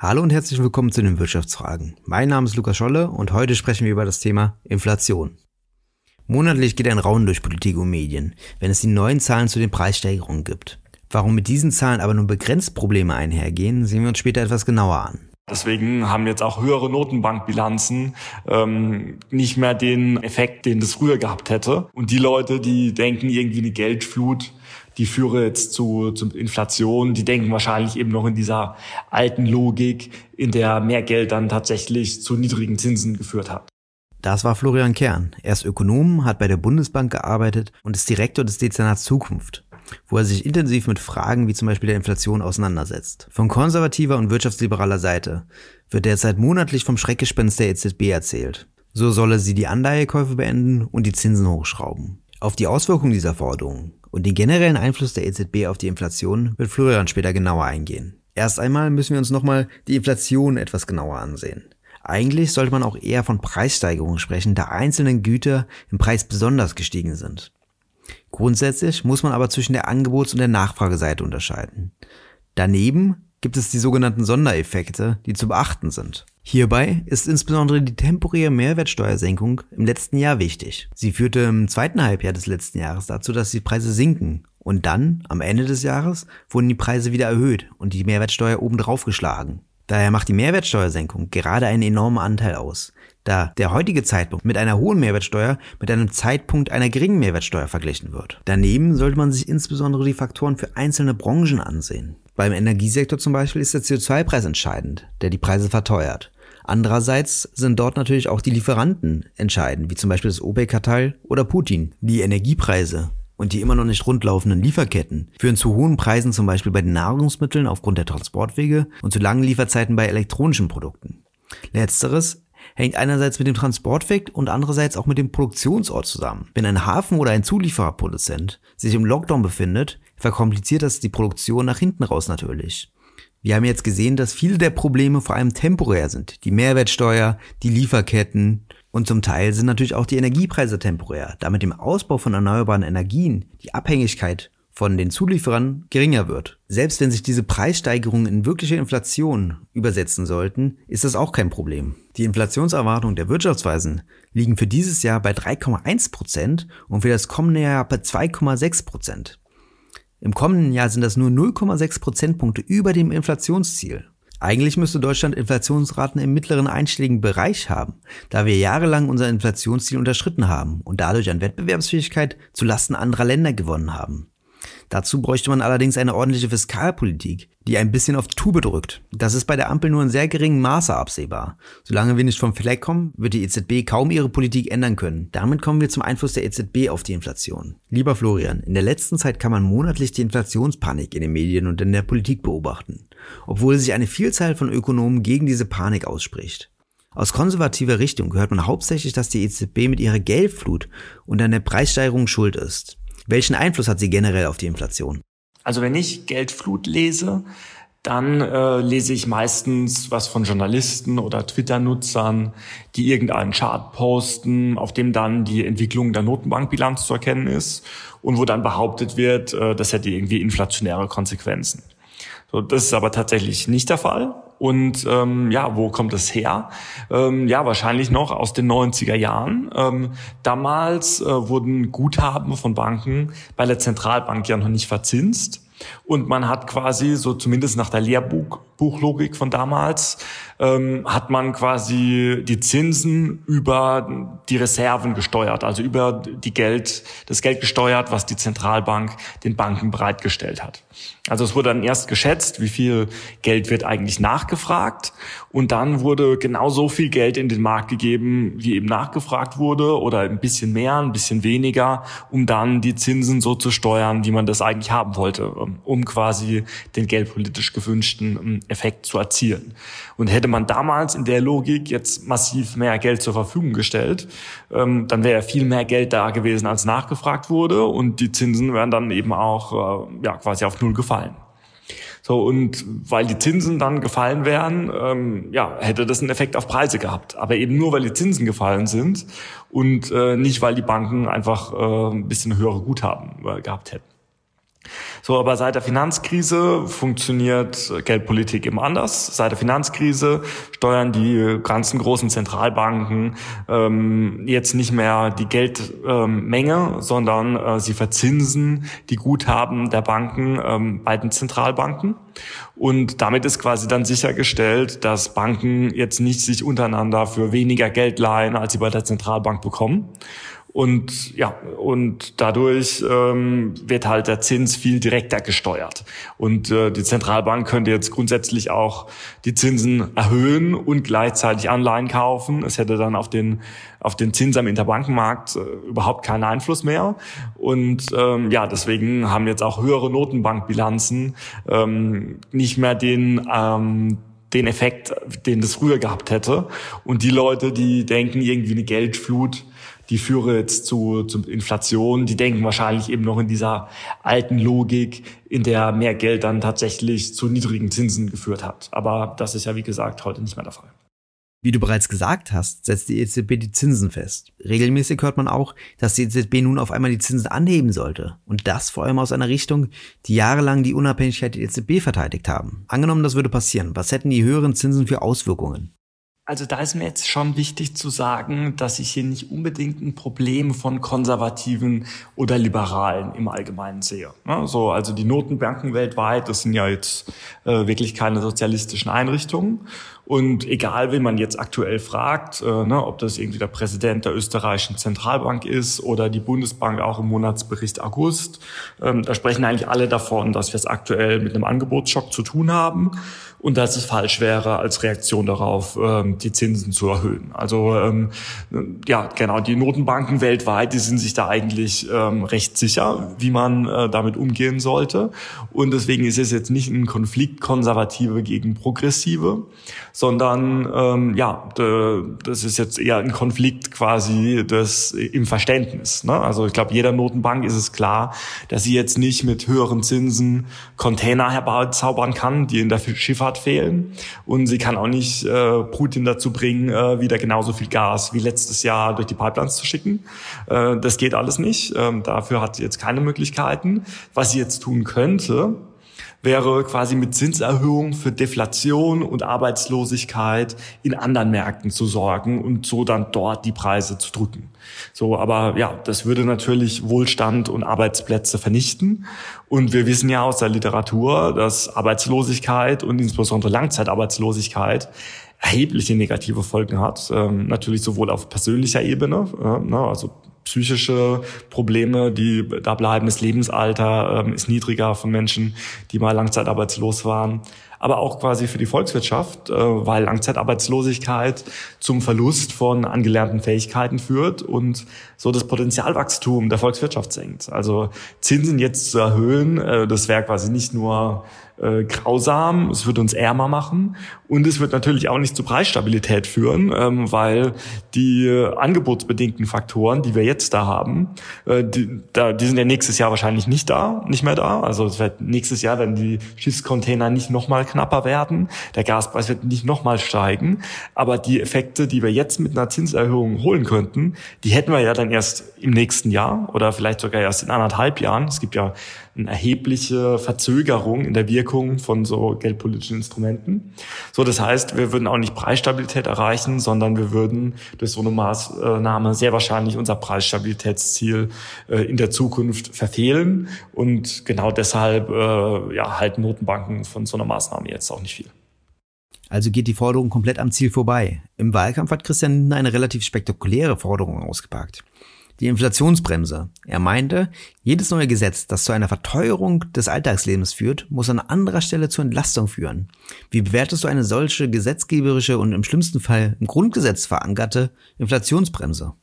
Hallo und herzlich willkommen zu den Wirtschaftsfragen. Mein Name ist Lukas Scholle und heute sprechen wir über das Thema Inflation. Monatlich geht ein Raun durch Politik und Medien, wenn es die neuen Zahlen zu den Preissteigerungen gibt. Warum mit diesen Zahlen aber nur begrenzt Probleme einhergehen, sehen wir uns später etwas genauer an. Deswegen haben jetzt auch höhere Notenbankbilanzen ähm, nicht mehr den Effekt, den das früher gehabt hätte. Und die Leute, die denken irgendwie eine Geldflut, die führe jetzt zu, zu Inflation, die denken wahrscheinlich eben noch in dieser alten Logik, in der mehr Geld dann tatsächlich zu niedrigen Zinsen geführt hat. Das war Florian Kern. Er ist Ökonom, hat bei der Bundesbank gearbeitet und ist Direktor des Dezernats Zukunft wo er sich intensiv mit Fragen wie zum Beispiel der Inflation auseinandersetzt. Von konservativer und wirtschaftsliberaler Seite wird derzeit monatlich vom Schreckgespenst der EZB erzählt. So solle sie die Anleihekäufe beenden und die Zinsen hochschrauben. Auf die Auswirkungen dieser Forderungen und den generellen Einfluss der EZB auf die Inflation wird Florian später genauer eingehen. Erst einmal müssen wir uns nochmal die Inflation etwas genauer ansehen. Eigentlich sollte man auch eher von Preissteigerungen sprechen, da einzelne Güter im Preis besonders gestiegen sind. Grundsätzlich muss man aber zwischen der Angebots- und der Nachfrageseite unterscheiden. Daneben gibt es die sogenannten Sondereffekte, die zu beachten sind. Hierbei ist insbesondere die temporäre Mehrwertsteuersenkung im letzten Jahr wichtig. Sie führte im zweiten Halbjahr des letzten Jahres dazu, dass die Preise sinken. Und dann, am Ende des Jahres, wurden die Preise wieder erhöht und die Mehrwertsteuer obendrauf geschlagen. Daher macht die Mehrwertsteuersenkung gerade einen enormen Anteil aus, da der heutige Zeitpunkt mit einer hohen Mehrwertsteuer mit einem Zeitpunkt einer geringen Mehrwertsteuer verglichen wird. Daneben sollte man sich insbesondere die Faktoren für einzelne Branchen ansehen. Beim Energiesektor zum Beispiel ist der CO2-Preis entscheidend, der die Preise verteuert. Andererseits sind dort natürlich auch die Lieferanten entscheidend, wie zum Beispiel das OPEC-Kartell oder Putin. Die Energiepreise und die immer noch nicht rundlaufenden Lieferketten führen zu hohen Preisen zum Beispiel bei den Nahrungsmitteln aufgrund der Transportwege und zu langen Lieferzeiten bei elektronischen Produkten. Letzteres hängt einerseits mit dem Transportweg und andererseits auch mit dem Produktionsort zusammen. Wenn ein Hafen oder ein Zuliefererproduzent sich im Lockdown befindet, verkompliziert das die Produktion nach hinten raus natürlich. Wir haben jetzt gesehen, dass viele der Probleme vor allem temporär sind. Die Mehrwertsteuer, die Lieferketten, und zum Teil sind natürlich auch die Energiepreise temporär, da mit dem Ausbau von erneuerbaren Energien die Abhängigkeit von den Zulieferern geringer wird. Selbst wenn sich diese Preissteigerungen in wirkliche Inflation übersetzen sollten, ist das auch kein Problem. Die Inflationserwartungen der Wirtschaftsweisen liegen für dieses Jahr bei 3,1 Prozent und für das kommende Jahr bei 2,6 Prozent. Im kommenden Jahr sind das nur 0,6 Prozentpunkte über dem Inflationsziel. Eigentlich müsste Deutschland Inflationsraten im mittleren einstelligen Bereich haben, da wir jahrelang unser Inflationsziel unterschritten haben und dadurch an Wettbewerbsfähigkeit zu Lasten anderer Länder gewonnen haben. Dazu bräuchte man allerdings eine ordentliche Fiskalpolitik, die ein bisschen auf Tube drückt. Das ist bei der Ampel nur in sehr geringem Maße absehbar. Solange wir nicht vom Fleck kommen, wird die EZB kaum ihre Politik ändern können. Damit kommen wir zum Einfluss der EZB auf die Inflation. Lieber Florian, in der letzten Zeit kann man monatlich die Inflationspanik in den Medien und in der Politik beobachten, obwohl sich eine Vielzahl von Ökonomen gegen diese Panik ausspricht. Aus konservativer Richtung hört man hauptsächlich, dass die EZB mit ihrer Geldflut und an der Preissteigerung schuld ist. Welchen Einfluss hat sie generell auf die Inflation? Also wenn ich Geldflut lese, dann äh, lese ich meistens was von Journalisten oder Twitter-Nutzern, die irgendeinen Chart posten, auf dem dann die Entwicklung der Notenbankbilanz zu erkennen ist und wo dann behauptet wird, äh, das hätte irgendwie inflationäre Konsequenzen. So, das ist aber tatsächlich nicht der Fall. Und ähm, ja, wo kommt es her? Ähm, ja, wahrscheinlich noch aus den 90er Jahren. Ähm, damals äh, wurden Guthaben von Banken bei der Zentralbank ja noch nicht verzinst. Und man hat quasi, so zumindest nach der Lehrbuchlogik von damals, ähm, hat man quasi die Zinsen über die Reserven gesteuert, also über die Geld, das Geld gesteuert, was die Zentralbank den Banken bereitgestellt hat. Also es wurde dann erst geschätzt, wie viel Geld wird eigentlich nachgefragt und dann wurde genauso viel Geld in den Markt gegeben, wie eben nachgefragt wurde oder ein bisschen mehr, ein bisschen weniger, um dann die Zinsen so zu steuern, wie man das eigentlich haben wollte, um quasi den geldpolitisch gewünschten ähm, Effekt zu erzielen. Und hätte man damals in der Logik jetzt massiv mehr Geld zur Verfügung gestellt, ähm, dann wäre viel mehr Geld da gewesen, als nachgefragt wurde und die Zinsen wären dann eben auch äh, ja quasi auf null gefallen. So, und weil die Zinsen dann gefallen wären, ähm, ja, hätte das einen Effekt auf Preise gehabt. Aber eben nur, weil die Zinsen gefallen sind und äh, nicht, weil die Banken einfach äh, ein bisschen höhere Guthaben äh, gehabt hätten. So, aber seit der Finanzkrise funktioniert Geldpolitik eben anders. Seit der Finanzkrise steuern die ganzen großen Zentralbanken ähm, jetzt nicht mehr die Geldmenge, ähm, sondern äh, sie verzinsen die Guthaben der Banken ähm, bei den Zentralbanken. Und damit ist quasi dann sichergestellt, dass Banken jetzt nicht sich untereinander für weniger Geld leihen, als sie bei der Zentralbank bekommen. Und ja, und dadurch ähm, wird halt der Zins viel direkter gesteuert. Und äh, die Zentralbank könnte jetzt grundsätzlich auch die Zinsen erhöhen und gleichzeitig Anleihen kaufen. Es hätte dann auf den auf den Zins am Interbankenmarkt äh, überhaupt keinen Einfluss mehr. Und ähm, ja, deswegen haben jetzt auch höhere Notenbankbilanzen ähm, nicht mehr den ähm, den Effekt, den das früher gehabt hätte. Und die Leute, die denken, irgendwie eine Geldflut die führe jetzt zu, zu Inflation. Die denken wahrscheinlich eben noch in dieser alten Logik, in der mehr Geld dann tatsächlich zu niedrigen Zinsen geführt hat. Aber das ist ja, wie gesagt, heute nicht mehr der Fall. Wie du bereits gesagt hast, setzt die EZB die Zinsen fest. Regelmäßig hört man auch, dass die EZB nun auf einmal die Zinsen anheben sollte. Und das vor allem aus einer Richtung, die jahrelang die Unabhängigkeit der EZB verteidigt haben. Angenommen, das würde passieren. Was hätten die höheren Zinsen für Auswirkungen? Also da ist mir jetzt schon wichtig zu sagen, dass ich hier nicht unbedingt ein Problem von Konservativen oder Liberalen im Allgemeinen sehe. So, also die Notenbanken weltweit, das sind ja jetzt äh, wirklich keine sozialistischen Einrichtungen. Und egal, wen man jetzt aktuell fragt, äh, ne, ob das irgendwie der Präsident der österreichischen Zentralbank ist oder die Bundesbank auch im Monatsbericht August, ähm, da sprechen eigentlich alle davon, dass wir es aktuell mit einem Angebotsschock zu tun haben und dass es falsch wäre, als Reaktion darauf ähm, die Zinsen zu erhöhen. Also ähm, ja, genau, die Notenbanken weltweit, die sind sich da eigentlich ähm, recht sicher, wie man äh, damit umgehen sollte. Und deswegen ist es jetzt nicht ein Konflikt Konservative gegen Progressive, sondern ähm, ja, das ist jetzt eher ein Konflikt quasi des im Verständnis. Ne? Also ich glaube, jeder Notenbank ist es klar, dass sie jetzt nicht mit höheren Zinsen Container herzaubern kann, die in der Schifffahrt Schifffahrt fehlen. Und sie kann auch nicht äh, Putin dazu bringen, äh, wieder genauso viel Gas wie letztes Jahr durch die Pipelines zu schicken. Äh, das geht alles nicht. Ähm, dafür hat sie jetzt keine Möglichkeiten. Was sie jetzt tun könnte, wäre quasi mit Zinserhöhung für Deflation und Arbeitslosigkeit in anderen Märkten zu sorgen und so dann dort die Preise zu drücken. So, aber ja, das würde natürlich Wohlstand und Arbeitsplätze vernichten. Und wir wissen ja aus der Literatur, dass Arbeitslosigkeit und insbesondere Langzeitarbeitslosigkeit erhebliche negative Folgen hat. Ähm, natürlich sowohl auf persönlicher Ebene, äh, ne, also psychische Probleme, die da bleiben. Das Lebensalter ähm, ist niedriger von Menschen, die mal langzeitarbeitslos waren. Aber auch quasi für die Volkswirtschaft, äh, weil Langzeitarbeitslosigkeit zum Verlust von angelernten Fähigkeiten führt und so das Potenzialwachstum der Volkswirtschaft senkt. Also Zinsen jetzt zu erhöhen, äh, das wäre quasi nicht nur äh, grausam, es wird uns ärmer machen und es wird natürlich auch nicht zu Preisstabilität führen, ähm, weil die angebotsbedingten Faktoren, die wir jetzt da haben, die, die sind ja nächstes Jahr wahrscheinlich nicht da, nicht mehr da. Also es wird nächstes Jahr werden die Schiffscontainer nicht nochmal knapper werden, der Gaspreis wird nicht nochmal steigen, aber die Effekte, die wir jetzt mit einer Zinserhöhung holen könnten, die hätten wir ja dann erst im nächsten Jahr oder vielleicht sogar erst in anderthalb Jahren. Es gibt ja eine erhebliche Verzögerung in der Wirkung von so geldpolitischen Instrumenten. So, das heißt, wir würden auch nicht Preisstabilität erreichen, sondern wir würden durch so eine Maßnahme sehr wahrscheinlich unser Preisstabilitätsziel äh, in der Zukunft verfehlen. Und genau deshalb äh, ja, halten Notenbanken von so einer Maßnahme jetzt auch nicht viel. Also geht die Forderung komplett am Ziel vorbei. Im Wahlkampf hat Christian eine relativ spektakuläre Forderung ausgepackt die Inflationsbremse. Er meinte, jedes neue Gesetz, das zu einer Verteuerung des Alltagslebens führt, muss an anderer Stelle zur Entlastung führen. Wie bewertest du eine solche gesetzgeberische und im schlimmsten Fall im Grundgesetz verankerte Inflationsbremse?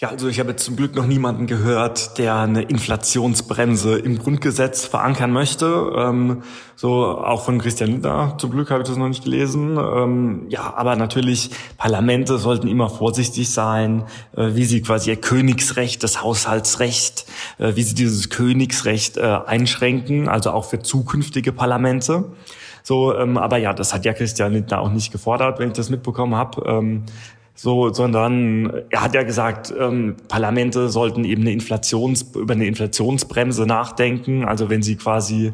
Ja, also ich habe jetzt zum Glück noch niemanden gehört, der eine Inflationsbremse im Grundgesetz verankern möchte. Ähm, so auch von Christian Lindner. Zum Glück habe ich das noch nicht gelesen. Ähm, ja, aber natürlich Parlamente sollten immer vorsichtig sein, äh, wie sie quasi ihr Königsrecht, das Haushaltsrecht, äh, wie sie dieses Königsrecht äh, einschränken, also auch für zukünftige Parlamente. So, ähm, aber ja, das hat ja Christian Lindner auch nicht gefordert, wenn ich das mitbekommen habe. Ähm, so, sondern er hat ja gesagt, ähm, Parlamente sollten eben eine Inflations, über eine Inflationsbremse nachdenken. Also wenn sie quasi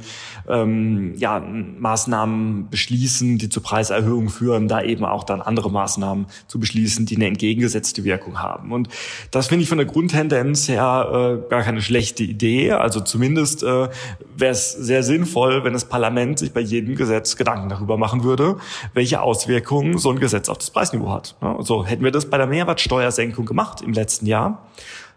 ähm, ja, Maßnahmen beschließen, die zu Preiserhöhungen führen, da eben auch dann andere Maßnahmen zu beschließen, die eine entgegengesetzte Wirkung haben. Und das finde ich von der Grundtendenz her äh, gar keine schlechte Idee. Also zumindest äh, wäre es sehr sinnvoll, wenn das Parlament sich bei jedem Gesetz Gedanken darüber machen würde, welche Auswirkungen so ein Gesetz auf das Preisniveau hat. Ja, so hätten wir das bei der Mehrwertsteuersenkung gemacht im letzten Jahr,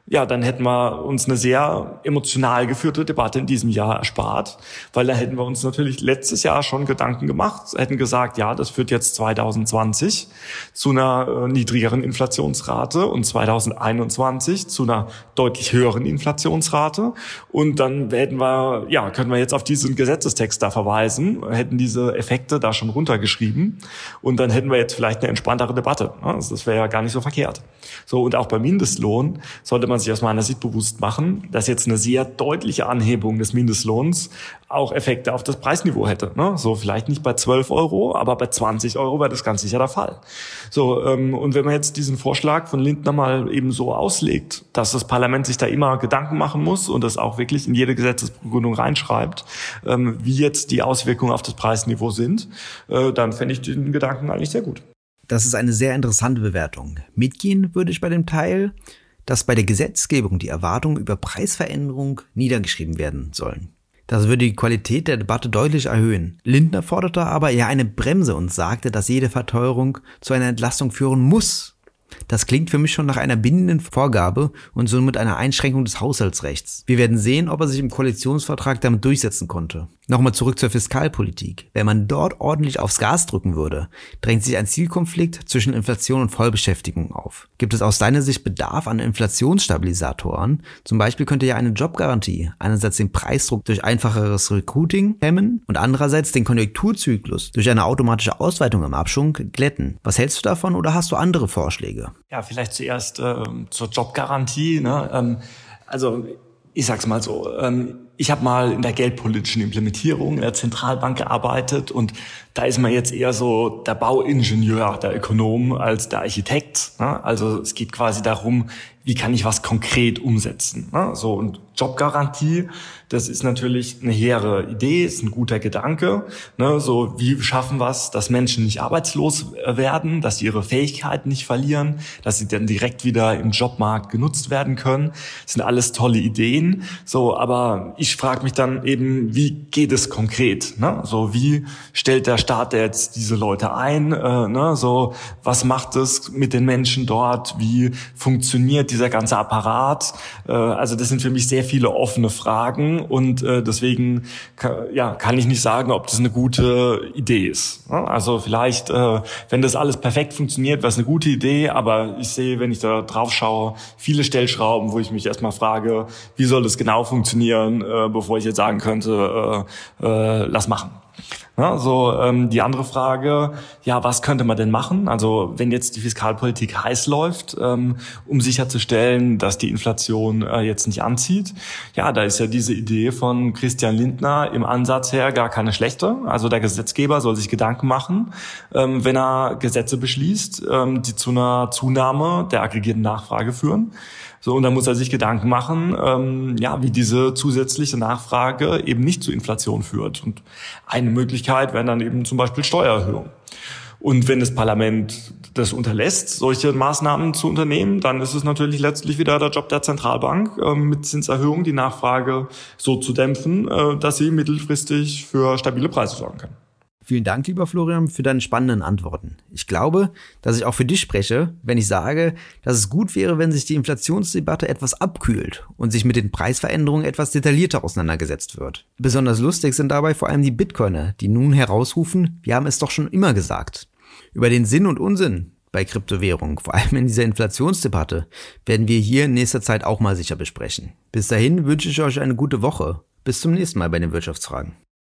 ja, dann hätten wir uns eine sehr emotional geführte Debatte in diesem Jahr erspart, weil da hätten wir uns natürlich letztes Jahr schon Gedanken gemacht, hätten gesagt, ja, das führt jetzt 2020 zu einer äh, niedrigeren Inflationsrate und 2021 zu einer deutlich höheren Inflationsrate und dann hätten wir, ja, können wir jetzt auf diesen Gesetzestext da verweisen, hätten diese Effekte da schon runtergeschrieben und dann hätten wir jetzt vielleicht eine entspanntere Debatte. Das wäre ja gar nicht so verkehrt. So und auch beim Mindestlohn sollte man man sich aus meiner Sicht bewusst machen, dass jetzt eine sehr deutliche Anhebung des Mindestlohns auch Effekte auf das Preisniveau hätte. Ne? So vielleicht nicht bei 12 Euro, aber bei 20 Euro wäre das ganz sicher der Fall. So ähm, und wenn man jetzt diesen Vorschlag von Lindner mal eben so auslegt, dass das Parlament sich da immer Gedanken machen muss und das auch wirklich in jede Gesetzesbegründung reinschreibt, ähm, wie jetzt die Auswirkungen auf das Preisniveau sind, äh, dann fände ich den Gedanken eigentlich sehr gut. Das ist eine sehr interessante Bewertung. Mitgehen würde ich bei dem Teil, dass bei der Gesetzgebung die Erwartungen über Preisveränderung niedergeschrieben werden sollen. Das würde die Qualität der Debatte deutlich erhöhen. Lindner forderte aber eher eine Bremse und sagte, dass jede Verteuerung zu einer Entlastung führen muss. Das klingt für mich schon nach einer bindenden Vorgabe und somit einer Einschränkung des Haushaltsrechts. Wir werden sehen, ob er sich im Koalitionsvertrag damit durchsetzen konnte. Nochmal zurück zur Fiskalpolitik. Wenn man dort ordentlich aufs Gas drücken würde, drängt sich ein Zielkonflikt zwischen Inflation und Vollbeschäftigung auf. Gibt es aus deiner Sicht Bedarf an Inflationsstabilisatoren? Zum Beispiel könnte ja eine Jobgarantie einerseits den Preisdruck durch einfacheres Recruiting hemmen und andererseits den Konjunkturzyklus durch eine automatische Ausweitung im Abschwung glätten. Was hältst du davon oder hast du andere Vorschläge? Ja, vielleicht zuerst äh, zur Jobgarantie. Ne? Ähm, also ich sag's mal so, ähm, ich habe mal in der geldpolitischen Implementierung in der Zentralbank gearbeitet und da ist man jetzt eher so der Bauingenieur, der Ökonom als der Architekt. Ne? Also es geht quasi darum, wie kann ich was konkret umsetzen. Ne? So und Jobgarantie, das ist natürlich eine hehre Idee, ist ein guter Gedanke. Ne? So wie schaffen wir es, dass Menschen nicht arbeitslos werden, dass sie ihre Fähigkeiten nicht verlieren, dass sie dann direkt wieder im Jobmarkt genutzt werden können. Das sind alles tolle Ideen. So, aber ich frage mich dann eben, wie geht es konkret? Ne? So wie stellt der Staat jetzt diese Leute ein? Äh, ne? So was macht es mit den Menschen dort? Wie funktioniert dieser ganze Apparat? Äh, also das sind für mich sehr viele offene Fragen und äh, deswegen ja kann ich nicht sagen, ob das eine gute Idee ist. Also vielleicht, äh, wenn das alles perfekt funktioniert, wäre es eine gute Idee. Aber ich sehe, wenn ich da drauf schaue, viele Stellschrauben, wo ich mich erstmal frage, wie soll das genau funktionieren? Bevor ich jetzt sagen könnte, lass machen. Ja, so ähm, die andere Frage, ja, was könnte man denn machen? Also wenn jetzt die Fiskalpolitik heiß läuft, ähm, um sicherzustellen, dass die Inflation äh, jetzt nicht anzieht, ja, da ist ja diese Idee von Christian Lindner im Ansatz her gar keine schlechte. Also der Gesetzgeber soll sich Gedanken machen, ähm, wenn er Gesetze beschließt, ähm, die zu einer Zunahme der aggregierten Nachfrage führen. So, und dann muss er sich Gedanken machen, ähm, ja, wie diese zusätzliche Nachfrage eben nicht zu Inflation führt. Und eine Möglichkeit wäre dann eben zum Beispiel Steuererhöhung. Und wenn das Parlament das unterlässt, solche Maßnahmen zu unternehmen, dann ist es natürlich letztlich wieder der Job der Zentralbank, äh, mit Zinserhöhungen die Nachfrage so zu dämpfen, äh, dass sie mittelfristig für stabile Preise sorgen kann. Vielen Dank, lieber Florian, für deine spannenden Antworten. Ich glaube, dass ich auch für dich spreche, wenn ich sage, dass es gut wäre, wenn sich die Inflationsdebatte etwas abkühlt und sich mit den Preisveränderungen etwas detaillierter auseinandergesetzt wird. Besonders lustig sind dabei vor allem die Bitcoiner, die nun herausrufen, wir haben es doch schon immer gesagt. Über den Sinn und Unsinn bei Kryptowährungen, vor allem in dieser Inflationsdebatte, werden wir hier in nächster Zeit auch mal sicher besprechen. Bis dahin wünsche ich euch eine gute Woche. Bis zum nächsten Mal bei den Wirtschaftsfragen.